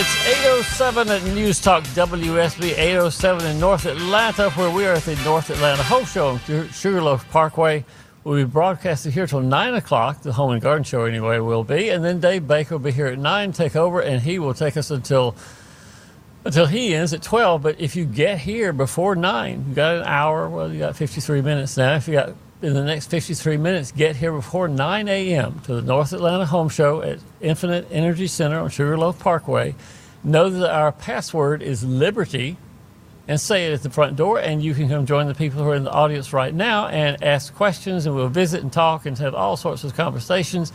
It's 807 at News Talk WSB 807 in North Atlanta, where we are at the North Atlanta Home Show on Sugarloaf Parkway. We'll be broadcasting here till 9 o'clock. The Home and Garden Show, anyway, will be. And then Dave Baker will be here at 9, take over, and he will take us until until he ends at 12. But if you get here before 9, you got an hour, well, you got 53 minutes now. If you got in the next 53 minutes, get here before 9 a.m. to the North Atlanta Home Show at Infinite Energy Center on Sugarloaf Parkway. Know that our password is Liberty and say it at the front door, and you can come join the people who are in the audience right now and ask questions, and we'll visit and talk and have all sorts of conversations.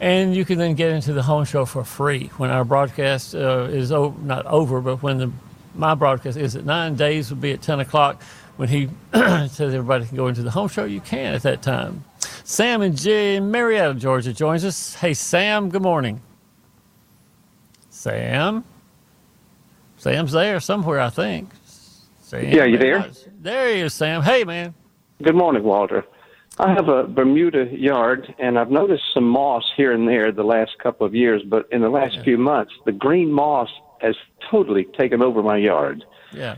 And you can then get into the home show for free when our broadcast uh, is o- not over, but when the my broadcast is at nine days will be at 10 o'clock when he says everybody can go into the home show, you can at that time. Sam and Jay in Marietta, Georgia joins us. Hey, Sam, good morning. Sam? Sam's there somewhere, I think. Sam, Yeah, you there? There he is, Sam. Hey, man. Good morning, Walter. I have a Bermuda yard, and I've noticed some moss here and there the last couple of years, but in the last few months, the green moss has totally taken over my yard. Yeah.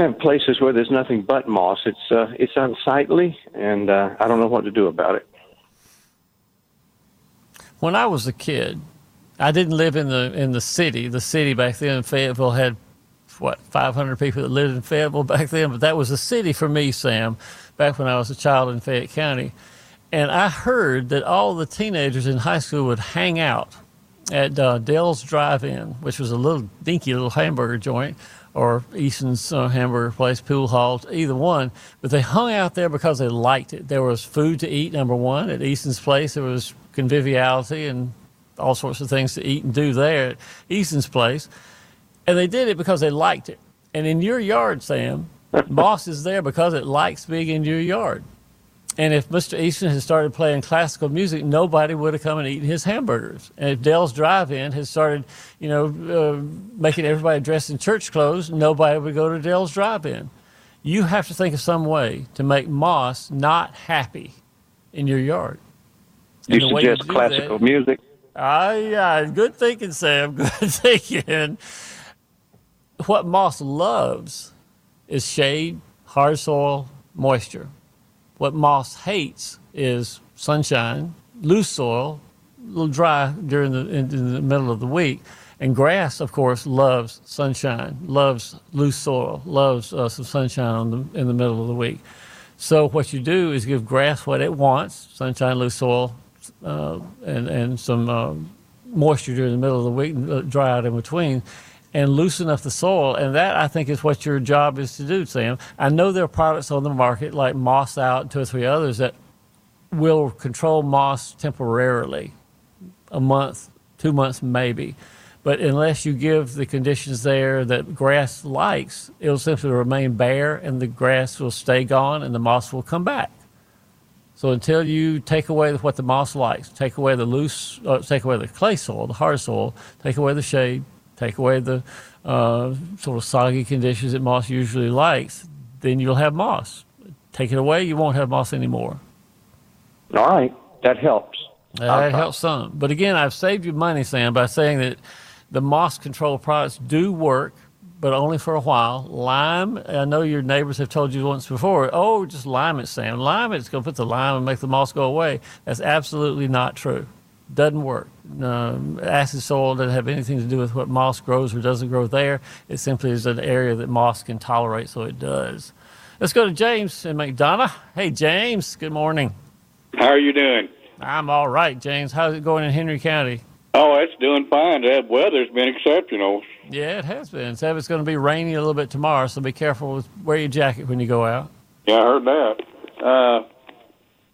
Have places where there's nothing but moss. It's uh, it's unsightly, and uh, I don't know what to do about it. When I was a kid, I didn't live in the in the city. The city back then, Fayetteville had what 500 people that lived in Fayetteville back then, but that was a city for me, Sam, back when I was a child in Fayette County. And I heard that all the teenagers in high school would hang out at uh, Dell's Drive-In, which was a little dinky little hamburger joint, or Easton's uh, hamburger place, pool hall, either one. But they hung out there because they liked it. There was food to eat. Number one, at Easton's place, there was conviviality and all sorts of things to eat and do there at Easton's place. And they did it because they liked it. And in your yard, Sam, Boss is there because it likes being in your yard. And if Mr. Easton had started playing classical music, nobody would have come and eaten his hamburgers. And if Dell's Drive-In had started, you know, uh, making everybody dressed in church clothes, nobody would go to Dell's Drive-In. You have to think of some way to make moss not happy in your yard. And You suggest do classical that- music? Ah, yeah, good thinking, Sam. Good thinking. What moss loves is shade, hard soil, moisture. What moss hates is sunshine, loose soil, a little dry during the in, in the middle of the week. And grass, of course, loves sunshine, loves loose soil, loves uh, some sunshine the, in the middle of the week. So what you do is give grass what it wants: sunshine, loose soil, uh, and and some uh, moisture during the middle of the week, and uh, dry out in between, and loosen up the soil. And that I think is what your job is to do, Sam. I know there are products on the market like Moss Out and two or three others that will control moss temporarily, a month, two months maybe. But unless you give the conditions there that grass likes, it'll simply remain bare and the grass will stay gone and the moss will come back. So until you take away what the moss likes, take away the loose, uh, take away the clay soil, the hard soil, take away the shade, take away the uh, sort of soggy conditions that moss usually likes, then you'll have moss. Take it away, you won't have moss anymore. All right, that helps. That helps some. But again, I've saved you money, Sam, by saying that the moss control products do work, but only for a while. Lime, I know your neighbors have told you once before, oh, just lime it, Sam. Lime it's going to put the lime and make the moss go away. That's absolutely not true. Doesn't work. Um, acid soil doesn't have anything to do with what moss grows or doesn't grow there. It simply is an area that moss can tolerate, so it does. Let's go to James in McDonough. Hey, James, good morning. How are you doing? I'm all right, James. How's it going in Henry County? Oh, it's doing fine. The weather's been exceptional. Yeah, it has been. Said it's going to be rainy a little bit tomorrow, so be careful with wear your jacket when you go out. Yeah, I heard that. Uh,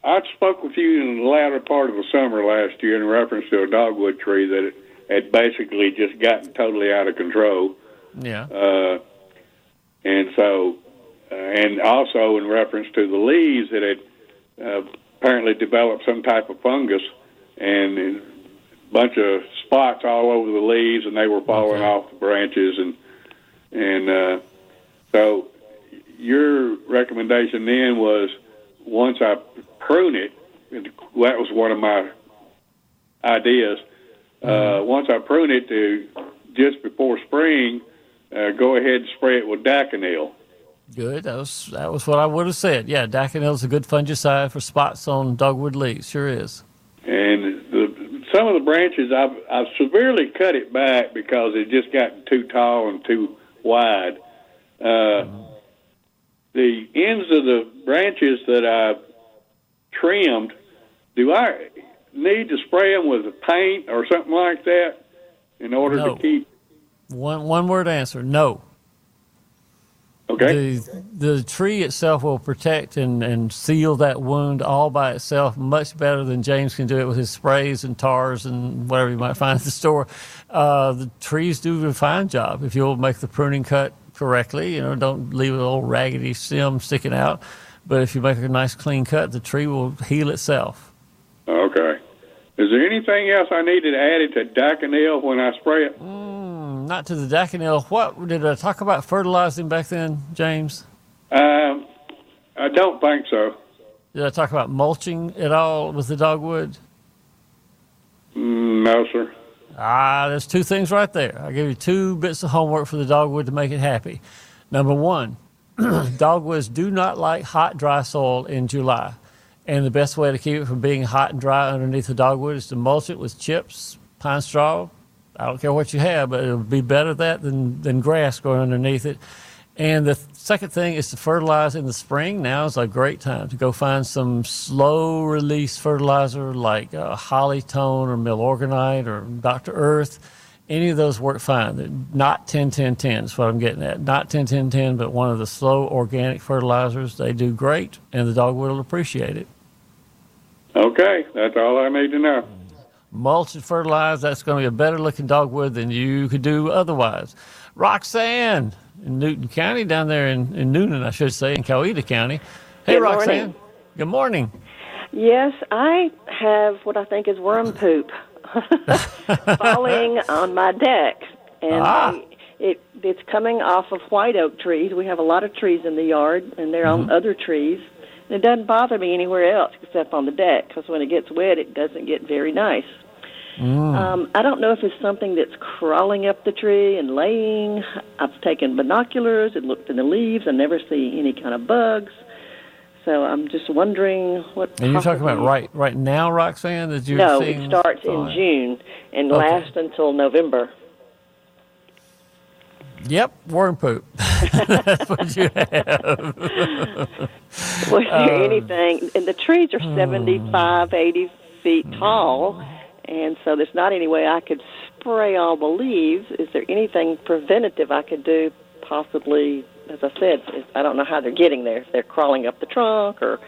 I spoke with you in the latter part of the summer last year in reference to a dogwood tree that had basically just gotten totally out of control. Yeah. Uh, and so, uh, and also in reference to the leaves that had uh, apparently developed some type of fungus and a bunch of spots all over the leaves, and they were falling Okay. off the branches, and and uh, so your recommendation then was once I prune it, and that was one of my ideas. Uh, once I prune it to just before spring, uh, go ahead and spray it with Daconil. Good. That was that was what I would have said. Yeah, Daconil is a good fungicide for spots on dogwood leaves. Sure is. And the, some of the branches, I've, I've severely cut it back because it just gotten too tall and too wide. Uh, the ends of the branches that I've trimmed, do I need to spray them with a paint or something like that in order No. to keep? One one word answer. No. Okay. The the tree itself will protect and, and seal that wound all by itself much better than James can do it with his sprays and tars and whatever you might find at the store. Uh, the trees do a fine job if you'll make the pruning cut correctly. You know, don't leave a little raggedy stem sticking out. But if you make a nice clean cut, the tree will heal itself. Okay. Is there anything else I needed to add it to Daconil when I spray it? Not to the daconil. What did I talk about fertilizing back then, James? Um, I don't think so. Did I talk about mulching at all with the dogwood? Mm, no, sir. Ah, there's two things right there. I'll give you two bits of homework for the dogwood to make it happy. Number one, dogwoods do not like hot, dry soil in July. And the best way to keep it from being hot and dry underneath the dogwood is to mulch it with chips, pine straw. I don't care what you have, but it'll be better that than, than grass growing underneath it. And the th- second thing is to fertilize in the spring. Now is a great time to go find some slow release fertilizer like uh, Holly-tone or Milorganite or Dr. Earth. Any of those work fine. Not 10 10 10 is what I'm getting at. Not 10 10 10, but one of the slow organic fertilizers. They do great, and the dogwood will appreciate it. Okay, that's all I need to know. mulch and fertilize, that's going to be a better looking dogwood than you could do otherwise. Roxanne in Newton County, down there in, in Newnan, I should say, in Coweta County. Hey, Good Roxanne. morning. Good morning. Yes, I have what I think is worm poop falling on my deck, and Ah. I- it it's coming off of white oak trees. We have a lot of trees in the yard, and they're on other trees. And it doesn't bother me anywhere else except on the deck because when it gets wet, it doesn't get very nice. Um, I don't know if it's something that's crawling up the tree and laying. I've taken binoculars and looked in the leaves. I never see any kind of bugs. So I'm just wondering what. And you're talking about right right now, Roxanne, that you're No, it starts in. June and Okay. lasts until November. Yep, worm poop. That's what you have. Was there Um, anything? And the trees are 75, 80 feet tall, and so there's not any way I could spray all the leaves. Is there anything preventative I could do? Possibly, as I said, I don't know how they're getting there. If they're crawling up the trunk or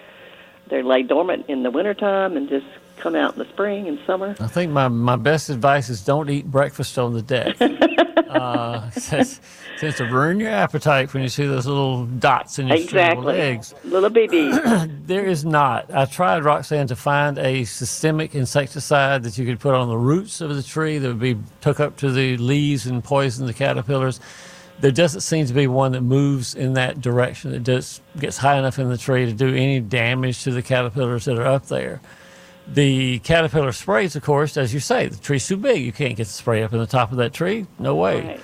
they lay dormant in the wintertime and just come out in the spring and summer. I think my, my best advice is don't eat breakfast on the deck. uh, since, since to ruin your appetite when you see those little dots in your Exactly. eggs. Little BBs. There is not. I tried, Roxanne, to find a systemic insecticide that you could put on the roots of the tree that would be took up to the leaves and poison the caterpillars. There doesn't seem to be one that moves in that direction that just gets high enough in the tree to do any damage to the caterpillars that are up there. The caterpillar sprays, of course, as you say, the tree's too big. You can't get the spray up in the top of that tree. No way. Right.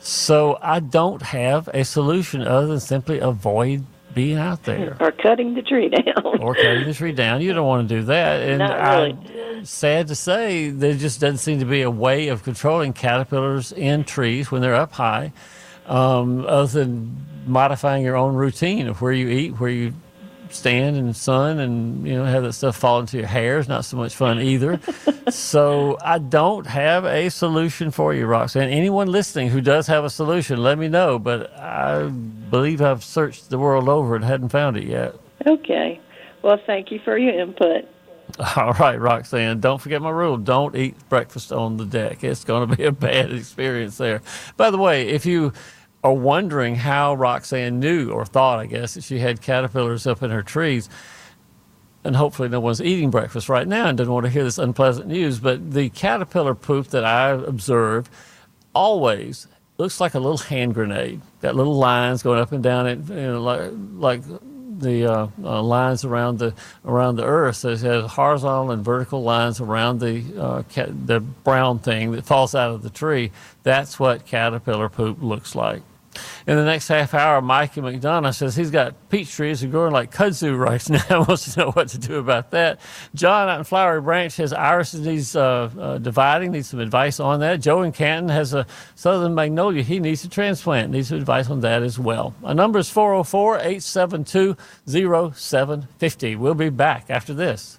So I don't have a solution other than simply avoid being out there or cutting the tree down. or cutting the tree down. You don't want to do that. And Not I, sad to say, there just doesn't seem to be a way of controlling caterpillars in trees when they're up high, um, other than modifying your own routine of where you eat, where you stand in the sun, and you know have that stuff fall into your hair is not so much fun either. so I don't have a solution for you, Roxanne. Anyone listening who does have a solution, let me know. But I believe I've searched the world over and hadn't found it yet. Okay. Well, thank you for your input. All right, Roxanne. Don't forget my rule. Don't eat breakfast on the deck. It's going to be a bad experience there. By the way, if you are wondering how Roxanne knew or thought, I guess, that she had caterpillars up in her trees, and hopefully no one's eating breakfast right now and doesn't want to hear this unpleasant news. But the caterpillar poop that I observed always looks like a little hand grenade. Got little lines going up and down it, you know, like like the uh, uh, lines around the around the Earth. So it has horizontal and vertical lines around the uh, ca- the brown thing that falls out of the tree. That's what caterpillar poop looks like. In the next half hour, Mikey McDonough says he's got peach trees are growing like kudzu right now. wants to know what to do about that. John out in Flowery Branch has irises needs uh, uh, dividing, needs some advice on that. Joe in Canton has a southern magnolia. He needs a transplant, needs some advice on that as well. Our number is 404 872 0750. We'll be back after this.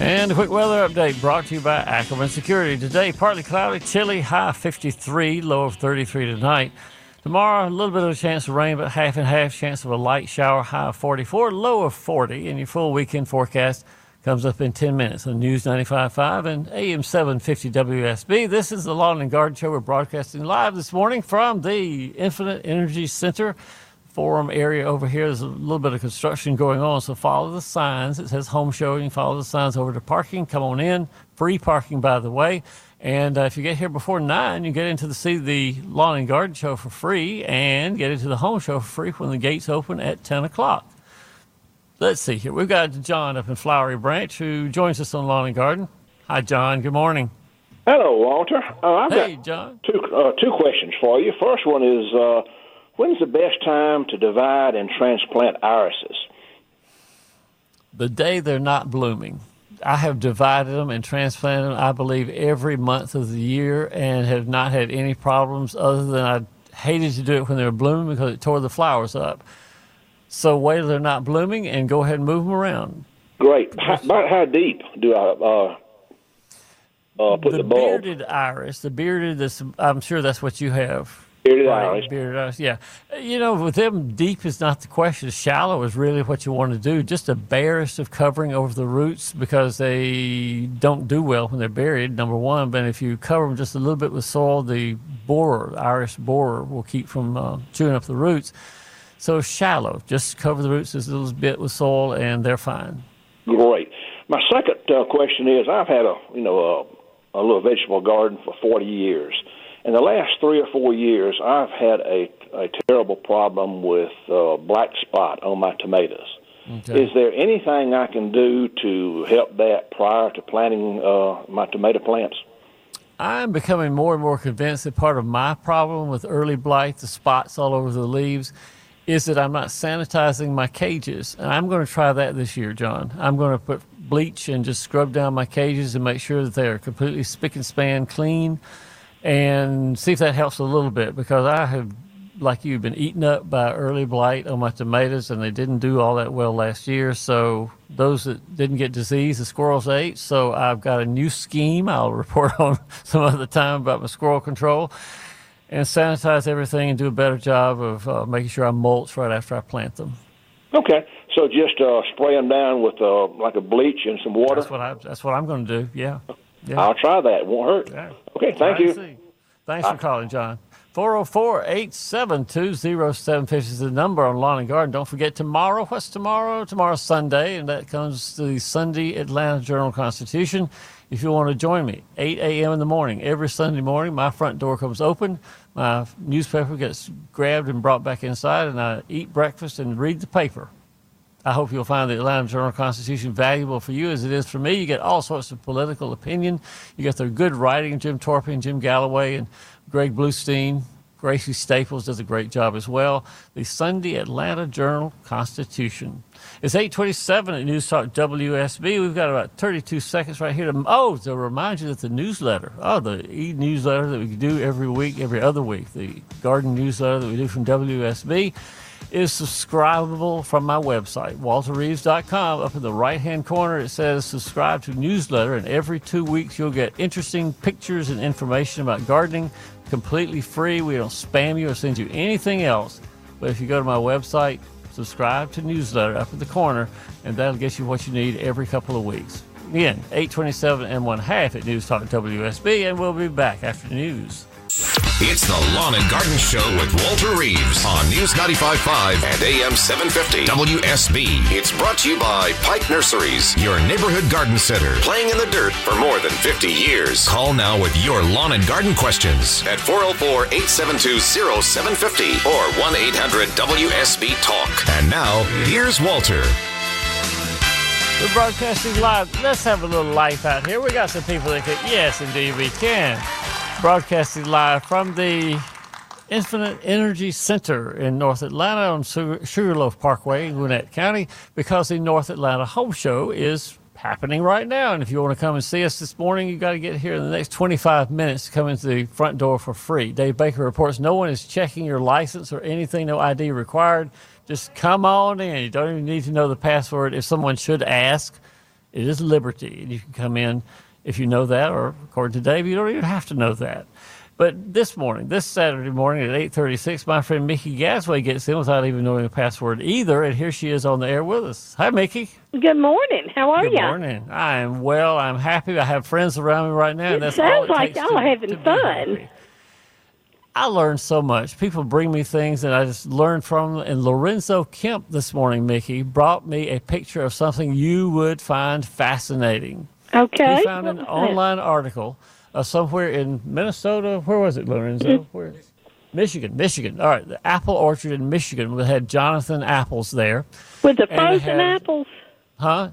And a quick weather update brought to you by Ackerman Security. Today, partly cloudy, chilly, high 53, low of 33 tonight. Tomorrow, a little bit of a chance of rain, but half and half chance of a light shower, high of 44, low of 40. And your full weekend forecast comes up in 10 minutes on News 95.5 and AM 750 WSB. This is the Lawn and Garden Show. We're broadcasting live this morning from the Infinite Energy Center forum area over here. There's a little bit of construction going on, so follow the signs. It says home showing. Follow the signs over to parking. Come on in. Free parking, by the way. And uh, if you get here before nine, you get into the see the lawn and garden show for free, and get into the home show for free when the gates open at ten o'clock. Let's see here. We've got John up in Flowery Branch who joins us on Lawn and Garden. Hi, John. Good morning. Hello, Walter. Uh, I've Hey, got John. two uh, two questions for you. First one is uh, when's the best time to divide and transplant irises? the day they're not blooming. I have divided them and transplanted them, I believe, every month of the year and have not had any problems other than I hated to do it when they were blooming because it tore the flowers up. So wait till they're not blooming and go ahead and move them around. Great. How, about how deep do I uh, uh, put the, the bulb? bearded iris, the bearded, this, I'm sure that's what you have. Bearded Right, iris. bearded iris, yeah. You know, with them, deep is not the question. Shallow is really what you want to do. Just a barest of covering over the roots because they don't do well when they're buried, number one. But if you cover them just a little bit with soil, the borer, the iris borer, will keep from uh, chewing up the roots. So shallow, just cover the roots just a little bit with soil and they're fine. Great. My second uh, question is I've had a you know a, a little vegetable garden for 40 years. In the last three or four years, I've had a, a terrible problem with uh, black spot on my tomatoes. Okay. Is there anything I can do to help that prior to planting uh, my tomato plants? I'm becoming more and more convinced that part of my problem with early blight, the spots all over the leaves, is that I'm not sanitizing my cages. And I'm going to try that this year, John. I'm going to put bleach and just scrub down my cages and make sure that they are completely spick and span clean and see if that helps a little bit because I have, like you, been eaten up by early blight on my tomatoes and they didn't do all that well last year. So those that didn't get disease, the squirrels ate. So I've got a new scheme I'll report on some other time about my squirrel control and sanitize everything and do a better job of uh, making sure I mulch right after I plant them. Okay, so just uh, spray them down with uh, like a bleach and some water. That's what I. That's what I'm going to do. Yeah. Yeah. I'll try that. It won't hurt. Yeah. Okay, thank you. see. Thanks for calling, John. 404 872 0750 is the number on Lawn and Garden. Don't forget tomorrow. What's tomorrow? Tomorrow's Sunday, and that comes to the Sunday Atlanta Journal Constitution. If you want to join me, 8 a.m. in the morning, every Sunday morning, my front door comes open. My newspaper gets grabbed and brought back inside, and I eat breakfast and read the paper. I hope you'll find the Atlanta Journal Constitution valuable for you as it is for me. You get all sorts of political opinion. You get their good writing, Jim Torpy and Jim Galloway and Greg Bluestein. Gracie Staples does a great job as well. The Sunday Atlanta Journal Constitution. It's 827 at News Talk WSB. We've got about 32 seconds right here to, oh, to remind you that the newsletter, oh, the e-newsletter that we do every week, every other week, the garden newsletter that we do from WSB is subscribable from my website, walterreeves.com. Up in the right hand corner, it says subscribe to newsletter, and every two weeks you'll get interesting pictures and information about gardening, completely free. We don't spam you or send you anything else. But if you go to my website, subscribe to newsletter up in the corner, and that'll get you what you need every couple of weeks. Again, 827 and one half at News Talk WSB, and we'll be back after news. It's the Lawn and Garden Show with Walter Reeves on News 95.5 and AM 750 WSB. It's brought to you by Pike Nurseries, your neighborhood garden center, playing in the dirt for more than 50 years. Call now with your lawn and garden questions at 404 872 0750 or 1 800 WSB Talk. And now, here's Walter. We're broadcasting live. Let's have a little life out here. We got some people that can. Yes, indeed, we can. Broadcasting live from the Infinite Energy Center in North Atlanta on Sugarloaf Parkway in Gwinnett County because the North Atlanta Home Show is happening right now. And if you want to come and see us this morning, you got to get here in the next 25 minutes to come into the front door for free. Dave Baker reports no one is checking your license or anything, no ID required. Just come on in. You don't even need to know the password. If someone should ask, it is liberty. You can come in if you know that, or according to Dave, you don't even have to know that. But this morning, this Saturday morning at 8:36, my friend Mickey Gasway gets in without even knowing the password either, and here she is on the air with us. Hi, Mickey. Good morning. How are you? Good morning. I am well. I'm happy. I have friends around me right now. It and that's sounds all it like y'all to, having fun. I learned so much. People bring me things, and I just learned from them. And Lorenzo Kemp this morning, Mickey, brought me a picture of something you would find fascinating. Okay. He found an that? online article uh, somewhere in Minnesota. Where was it, Lorenzo? Where? Michigan, Michigan. All right, the apple orchard in Michigan. We had Jonathan Apples there, With the frozen had- apples. huh?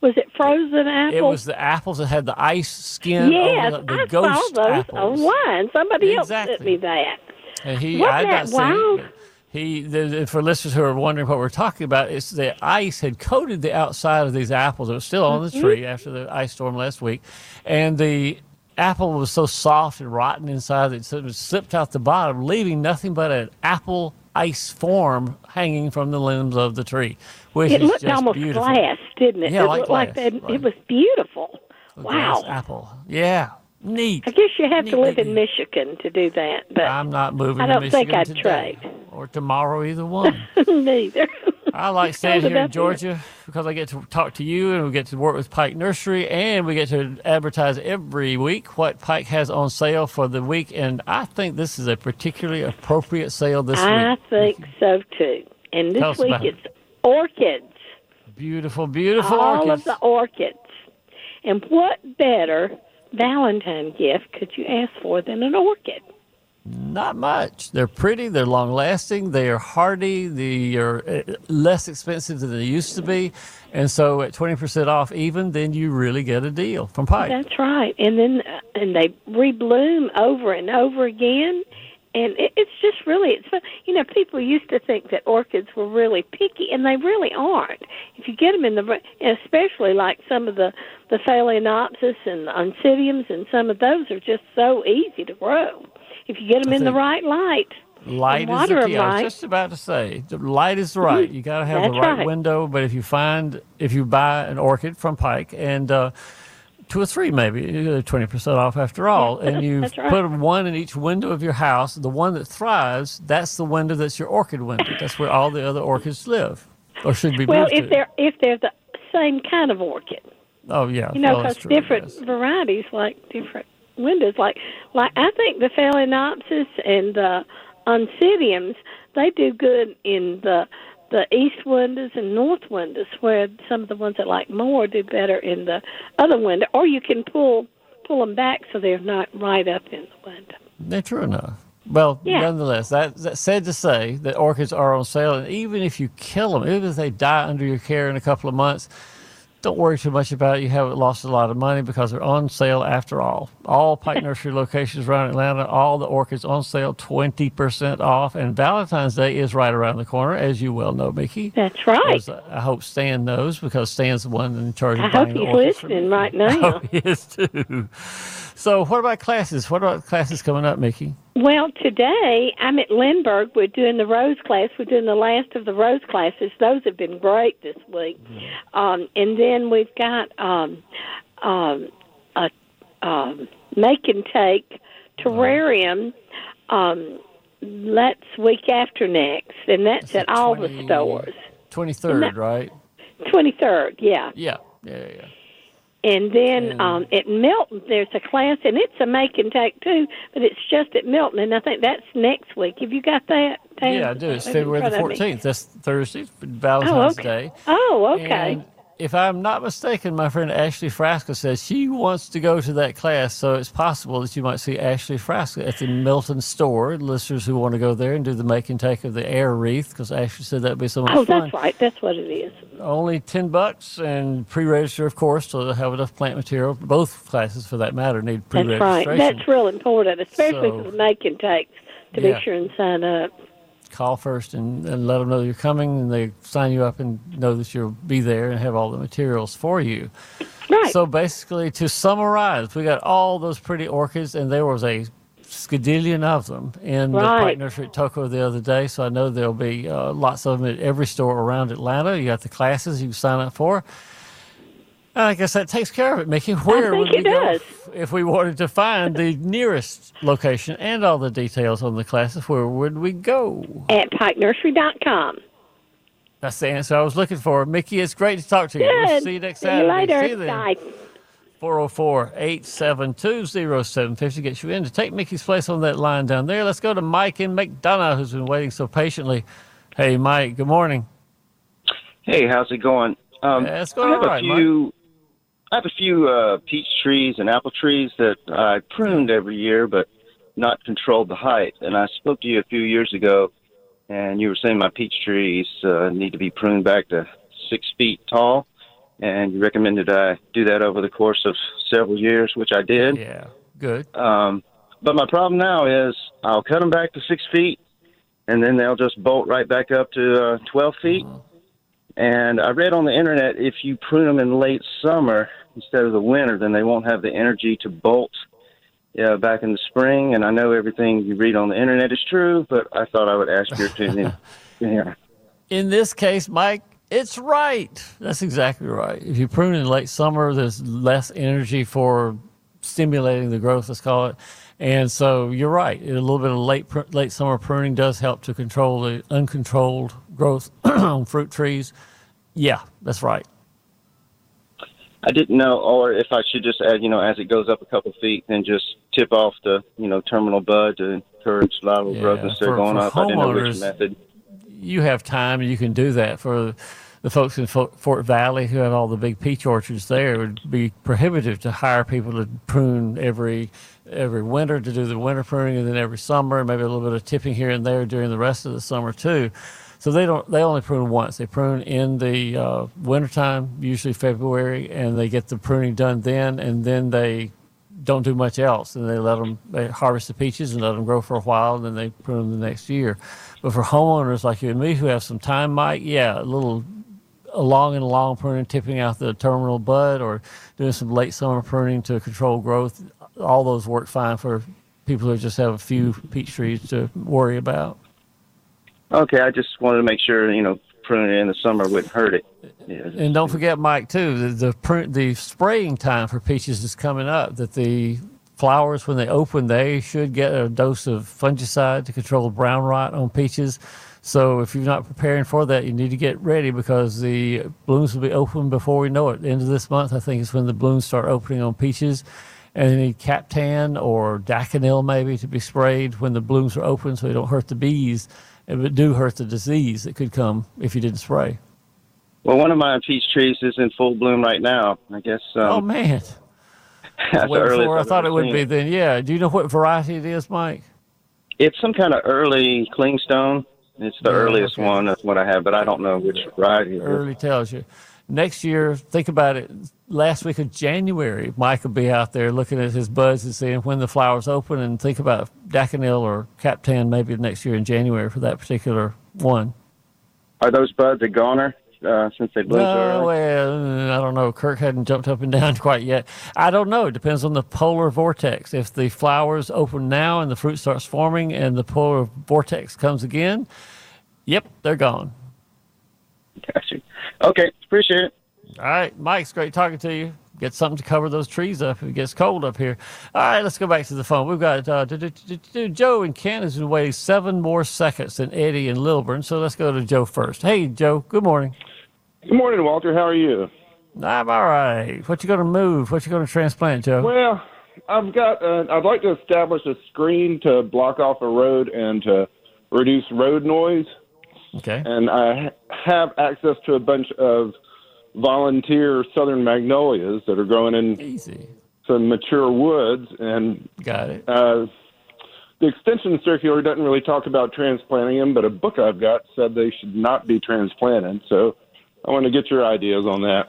Was it frozen apples? It was the apples that had the ice skin Yes, the, the I ghost saw those apples. online. Somebody else sent Exactly. me that. And he, Wasn't I that seen wild? but He, the, for listeners who are wondering what we're talking about, it's the ice had coated the outside of these apples. It was still on Mm-hmm. the tree after the ice storm last week, and the apple was so soft and rotten inside that it slipped out the bottom, leaving nothing but an apple ice form hanging from the limbs of the tree, which It looked almost beautiful. glass, didn't it? Yeah, it like looked like that. right. It was beautiful. A Wow. apple. Yeah, neat. I guess you have Neat, to live neat, in neat. Michigan to do that, but I'm not moving I don't think I'd today trade. Or tomorrow, either one. neither. I like staying here in Georgia because I get to talk to you and we get to work with Pike Nursery and we get to advertise every week what Pike has on sale for the week. And I think this is a particularly appropriate sale this I week. I think so too. And this week about it. it's orchids. Beautiful, beautiful all orchids. of the orchids. And what better Valentine gift could you ask for than an orchid? Not much. They're pretty. They're long lasting. They are hardy. They are uh, less expensive than they used to be. And so at 20% off, even, then you really get a deal from Pike. That's right. And then uh, and they rebloom over and over again. And it, it's just really it's fun. you know people used to think that orchids were really picky, and they really aren't. If you get them in the right- especially like some of the the phalaenopsis and the oncidiums, and some of those are just so easy to grow if you get them I in the right light. Light is the key. I was just about to say, the light is the right. You got to have That's the right, right. window. But if you find, if you buy an orchid from Pike and uh, two or three, maybe twenty percent off after all, and you right. put one in each window of your house, the one that thrives, that's the window that's your orchid window. That's where all the other orchids live, or should be Well, if to. they're if they're the same kind of orchid. oh yeah, you know, because different yes. varieties like different windows. Like, like I think the phalaenopsis and the oncidiums they do good in the the east windows and north windows, where some of the ones that like more do better in the other window. Or you can pull pull them back so they're not right up in the window. They're true enough. Well, Yeah. nonetheless, that, that's sad to say that orchids are on sale, and even if you kill them, even if they die under your care in a couple of months, don't worry too much about it. You haven't lost a lot of money because they're on sale after all. All Pike Nursery locations around Atlanta, all the orchids on sale, 20% off. And Valentine's Day is right around the corner, as you well know, Mickey. That's right. As uh, I hope Stan knows because Stan's the one in charge of I buying the he's listening right now. Hope he is too. So, what about classes? What about classes coming up, Mickey? Well, today I'm at Lindbergh. We're doing the Rose class. We're doing the last of the Rose classes. Those have been great this week. Um, and then we've got um, um, a um, make and take terrarium um, that's week after next, and that's, That's at all 20 the stores. Twenty third, right? Twenty third. Yeah, yeah, yeah, yeah. And then And- um, at Milton, there's a class, and it's a make and take too, but it's just at Milton, and I think that's next week. Have you got that? Yeah, I do. It's February the front of me. fourteenth. That's Thursday, Valentine's Day. Oh, okay. And if I'm not mistaken, my friend Ashley Frasca says she wants to go to that class, so it's possible that you might see Ashley Frasca at the Milton store. Listeners who want to go there and do the make and take of the air wreath, because Ashley said that'd be so much oh, fun. that's right. That's what it is. Only ten bucks and pre-register, of course, to have enough plant material. Both classes, for that matter, need pre-registration. That's right. That's real important, especially So- for the make and takes, to Yeah. be sure and sign up. Call first and, and let them know you're coming, and they sign you up and know that you'll be there and have all the materials for you. Right. So basically, to summarize, we got all those pretty orchids, and there was a skadillion of them in the Right. Pike Nursery at Toco the other day. So I know there'll be uh, lots of them at every store around Atlanta. You got the classes you sign up for. And I guess that takes care of it, Mickey. Where think would we it go does. if- if we wanted to find the nearest location and all the details on the classes? Where would we go? At pikenursery.com. That's the answer I was looking for. Mickey, it's great to talk to you. We'll Good. see you next See you Saturday. later. See you then. Bye. 404 872 0750 gets you in to take Mickey's place on that line down there. Let's go to Mike in McDonough, who's been waiting so patiently. Hey, Mike, good morning. Hey, how's it going? Um, Yeah, it's going I have all right, a few. I have a few uh, peach trees and apple trees that I pruned every year, but not controlled the height. And I spoke to you a few years ago, and you were saying my peach trees uh, need to be pruned back to six feet tall, and you recommended I do that over the course of several years, which I did. Yeah, good. Um, but my problem now is I'll cut them back to six feet, and then they'll just bolt right back up to uh, 12 feet. And I read on the internet if you prune them in late summer instead of the winter, then they won't have the energy to bolt yeah, back in the spring. And I know everything you read on the internet is true, but I thought I would ask your opinion. yeah. In this case, Mike, it's right. That's exactly right. If you prune in late summer, there's less energy for stimulating the growth, let's call it. And so you're right. A little bit of late pr- late summer pruning does help to control the uncontrolled growth on fruit trees. Yeah, that's right. I didn't know, or if I should just add, you know, as it goes up a couple feet, then just tip off the, you know, terminal bud to encourage lateral growth instead of going up. I didn't know which method. you have time you can do that for the folks in Fort Valley who have all the big peach orchards there. It would be prohibitive to hire people to prune every every winter to do the winter pruning and then every summer, maybe a little bit of tipping here and there during the rest of the summer too. So they don't they only prune once. They prune in the uh, wintertime, usually February, and they get the pruning done then, and then they don't do much else, and they let them they harvest the peaches and let them grow for a while, and then they prune them the next year. But for homeowners like you and me who have some time, Mike, yeah, a little along and along pruning, tipping out the terminal bud, or doing some late summer pruning to control growth, all those work fine for people who just have a few peach trees to worry about. Okay, I just wanted to make sure, you know, pruning in the summer wouldn't hurt it. Yeah. And don't forget, Mike, too, the the, the spraying time for peaches is coming up. That the flowers, when they open, they should get a dose of fungicide to control brown rot on peaches. So if you're not preparing for that, you need to get ready because the blooms will be open before we know it. End of this month, I think, is when the blooms start opening on peaches. And you need Captan or Daconil maybe to be sprayed when the blooms are open so they don't hurt the bees. It do hurt the disease that could come if you didn't spray. Well, one of my peach trees is in full bloom right now. I guess. Um, oh, man. that's Way before I thought it would be then. Yeah. Do you know what variety it is, Mike? It's some kind of early clingstone. It's the Yeah, earliest okay. one. That's what I have, but I don't know which variety. it is. Early tells you. Next year, think about it. Last week of January, Mike will be out there looking at his buds and seeing when the flowers open, and think about Daconil or Captan maybe next year in January for that particular one. Are those buds a goner uh, since they No, well, I don't know. Kirk hadn't jumped up and down quite yet. I don't know. It depends on the polar vortex. If the flowers open now and the fruit starts forming and the polar vortex comes again, yep, they're gone. Gotcha. Okay, appreciate it. All right, Mike, it's great talking to you. Get something to cover those trees up if it gets cold up here. All right, let's go back to the phone. We've got uh, Joe in Canton who waiting seven more seconds than Eddie in Lilburn. So let's go to Joe first. Hey, Joe. Good morning. Good morning, Walter. How are you? I'm all right. What you going to move? What you going to transplant, Joe? Well, I've got. Uh, I'd like to establish a screen to block off a road and to reduce road noise. Okay. And I have access to a bunch of volunteer southern magnolias that are growing in Easy. some mature woods. And got it. Uh, the extension circular doesn't really talk about transplanting them, but a book I've got said they should not be transplanted. So I want to get your ideas on that.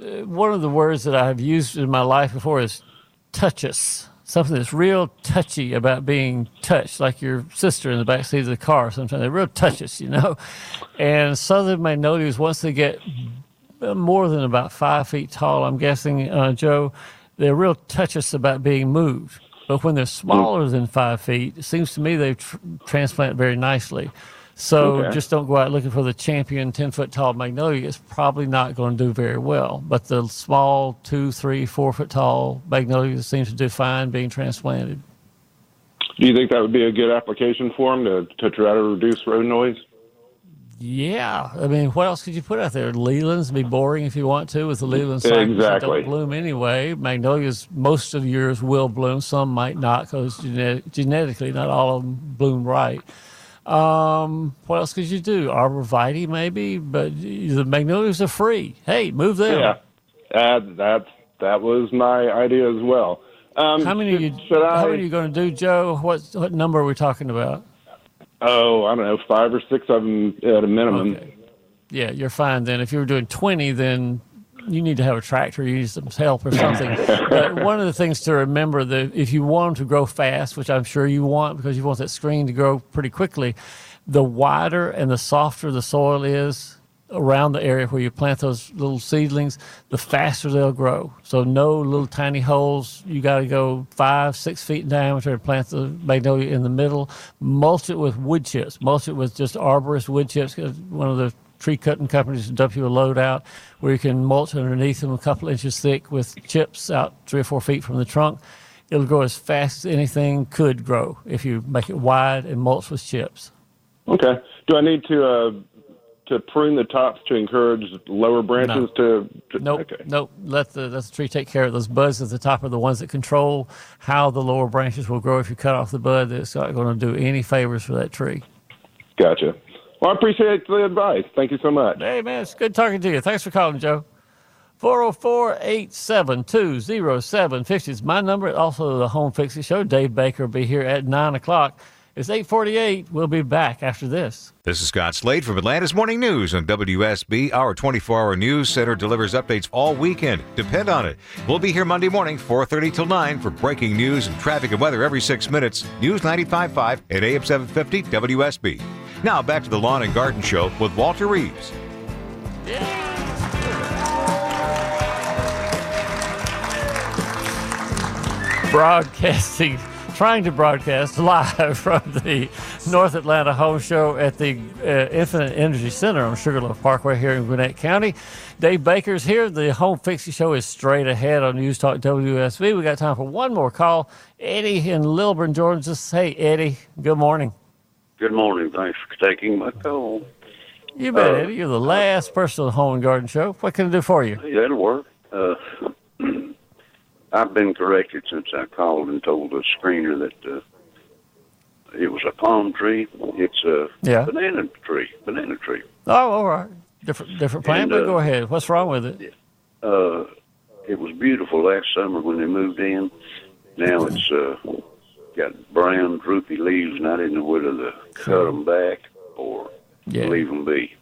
Uh, one of the words that I have used in my life before is touchous something that's real touchy about being touched, like your sister in the back seat of the car. Sometimes they're real touches, you know. And southern magnolias, once they get more than about five feet tall, I'm guessing, uh, Joe, they're real touchous about being moved. But when they're smaller than five feet, it seems to me they tr- transplant very nicely. So okay. just don't go out looking for the champion 10 foot tall magnolia. It's probably not going to do very well. But the small two, three, four foot tall magnolia seems to do fine being transplanted. Do you think that would be a good application for them to, to try to reduce road noise? Yeah, I mean, what else could you put out there? Leylands be boring if you want to with the Leyland cypress exactly. don't bloom anyway. Magnolias, most of yours will bloom. Some might not because genet- genetically, not all of them bloom right. Um, what else could you do? Arborvitae, maybe, but the magnolias are free. Hey, move them. Yeah, uh, that that was my idea as well. Um, how many? Should, you, should I, how many are you going to do, Joe? What what number are we talking about? Oh, I don't know, five or six of them at a minimum. Okay. Yeah, you're fine then. If you were doing twenty, then you need to have a tractor, you need some help or something. but one of the things to remember that if you want them to grow fast, which I'm sure you want because you want that screen to grow pretty quickly, the wider and the softer the soil is around the area where you plant those little seedlings, the faster they'll grow. So no little tiny holes. You got to go five, six feet in diameter and plant the magnolia in the middle. Mulch it with wood chips. Mulch it with just arborist wood chips. One of the tree cutting companies to dump you a load out where you can mulch underneath them a couple inches thick with chips out three or four feet from the trunk. It'll grow as fast as anything could grow if you make it wide and mulch with chips. Okay. Do I need to uh, to prune the tops to encourage lower branches no. to, to? Nope. Okay. Nope. Let the let the tree take care of those buds at the top are the ones that control how the lower branches will grow. If you cut off the bud, it's not going to do any favors for that tree. Gotcha. Well, I appreciate the advice. Thank you so much. Hey, man, it's good talking to you. Thanks for calling, Joe. 404 872 0750 is my number. Also, the Home Fixing Show. Dave Baker will be here at 9 o'clock. It's 848. We'll be back after this. This is Scott Slade from Atlanta's Morning News on WSB. Our 24-hour news center delivers updates all weekend. Depend on it. We'll be here Monday morning, 4.30 till 9 for breaking news and traffic and weather every six minutes. News 95.5 at AM 750 WSB. Now back to the Lawn and Garden Show with Walter Reeves. Broadcasting, trying to broadcast live from the North Atlanta Home Show at the uh, Infinite Energy Center on Sugarloaf Parkway here in Gwinnett County. Dave Baker's here. The Home Fixing Show is straight ahead on News Talk WSB. We got time for one more call. Eddie in Lilburn us. Hey, Eddie. Good morning. Good morning. Thanks for taking my call. You bet, uh, Eddie. You're the last person on the Home and Garden Show. What can I do for you? That'll work. Uh, I've been corrected since I called and told the screener that uh, it was a palm tree. It's a yeah. banana tree. Banana tree. Oh, all right. Different different plant, but go uh, ahead. What's wrong with it? Uh, it was beautiful last summer when they moved in. Now it's uh, got brown, droopy leaves, and I didn't know whether to cut them back or yeah. leave them be.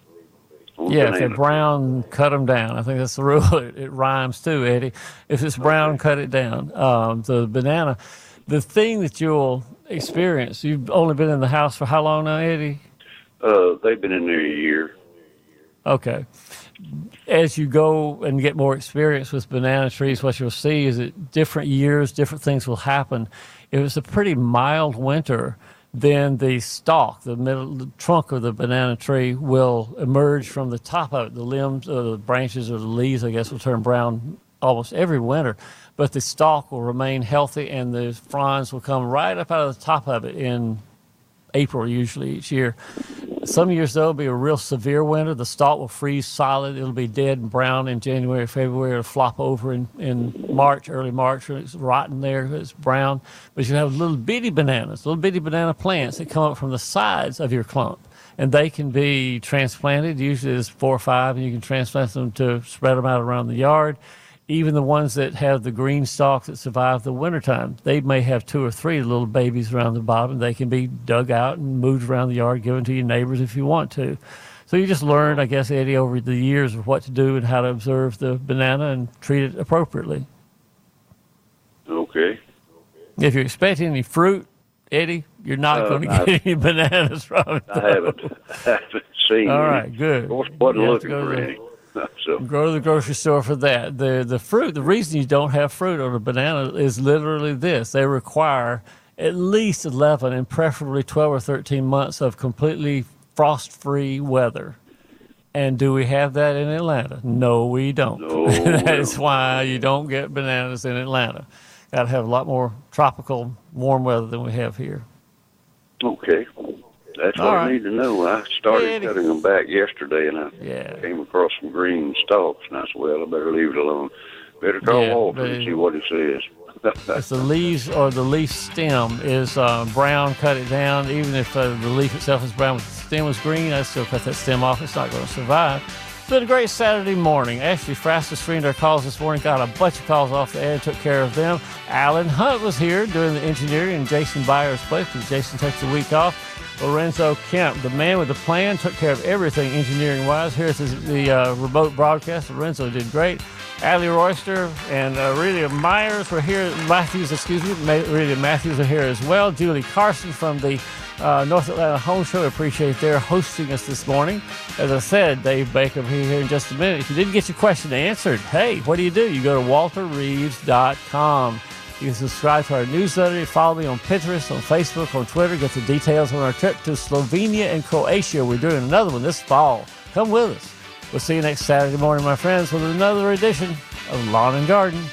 yeah, if they're brown, cut them down. I think that's the rule. It, it rhymes too, Eddie. If it's brown, okay. cut it down. Um, the banana, the thing that you'll experience, you've only been in the house for how long now, Eddie? Uh, they've been in there a year. Okay. As you go and get more experience with banana trees, what you'll see is that different years, different things will happen it was a pretty mild winter, then the stalk, the middle the trunk of the banana tree, will emerge from the top of it. The limbs, or the branches, or the leaves, I guess, will turn brown almost every winter, but the stalk will remain healthy, and the fronds will come right up out of the top of it in April, usually each year. Some years, though, it'll be a real severe winter. The stalk will freeze solid. It'll be dead and brown in January, February. It'll flop over in, in March, early March. It's rotten there. It's brown. But you have little bitty bananas, little bitty banana plants that come up from the sides of your clump. And they can be transplanted. Usually there's four or five, and you can transplant them to spread them out around the yard even the ones that have the green stalks that survive the wintertime, they may have two or three little babies around the bottom. They can be dug out and moved around the yard, given to your neighbors if you want to. So you just learn, I guess, Eddie, over the years of what to do and how to observe the banana and treat it appropriately. Okay. If you expect any fruit, Eddie, you're not Uh, going to get any bananas from it. I haven't, I haven't seen. All right, good. Course, wasn't You have to looking for any. So Go to the grocery store for that. The the fruit, the reason you don't have fruit on a banana is literally this. They require at least 11 and preferably 12 or 13 months of completely frost-free weather. And do we have that in Atlanta? No, we don't. No, that is why you don't get bananas in Atlanta. Got to have a lot more tropical, warm weather than we have here. okay, that's All what right. I need to know. I started cutting them back yesterday, and I Yeah. came across some green stalks, and I said, "Well, I better leave it alone. Better call Yeah, Walter and see what he says." if the leaves or the leaf stem is uh, brown, cut it down. Even if uh, the leaf itself is brown, but the stem is green, I still cut that stem off. It's not going to survive. It's been a great Saturday morning. Ashley Frasca screened our calls this morning, got a bunch of calls off the air, took care of them. Alan Hunt was here doing the engineering in Jason Byers' place because Jason takes the week off. Lorenzo Kemp, the man with the plan, took care of everything engineering wise. Here's the, uh, remote broadcast. Lorenzo did great. Allie Royster and uh, Aurelia Myers were here. Matthews, excuse me, Aurelia Matthews are here as well. Julie Carson from the uh, North Atlanta Home Show. Appreciate their hosting us this morning. As I said, Dave Baker will be here in just a minute. If you didn't get your question answered, hey, what do you do? You go to walterreeves.com. You can subscribe to our newsletter. Follow me on Pinterest, on Facebook, on Twitter. Get the details on our trip to Slovenia and Croatia. We're doing another one this fall. Come with us. We'll see you next Saturday morning, my friends, with another edition of Lawn and Garden.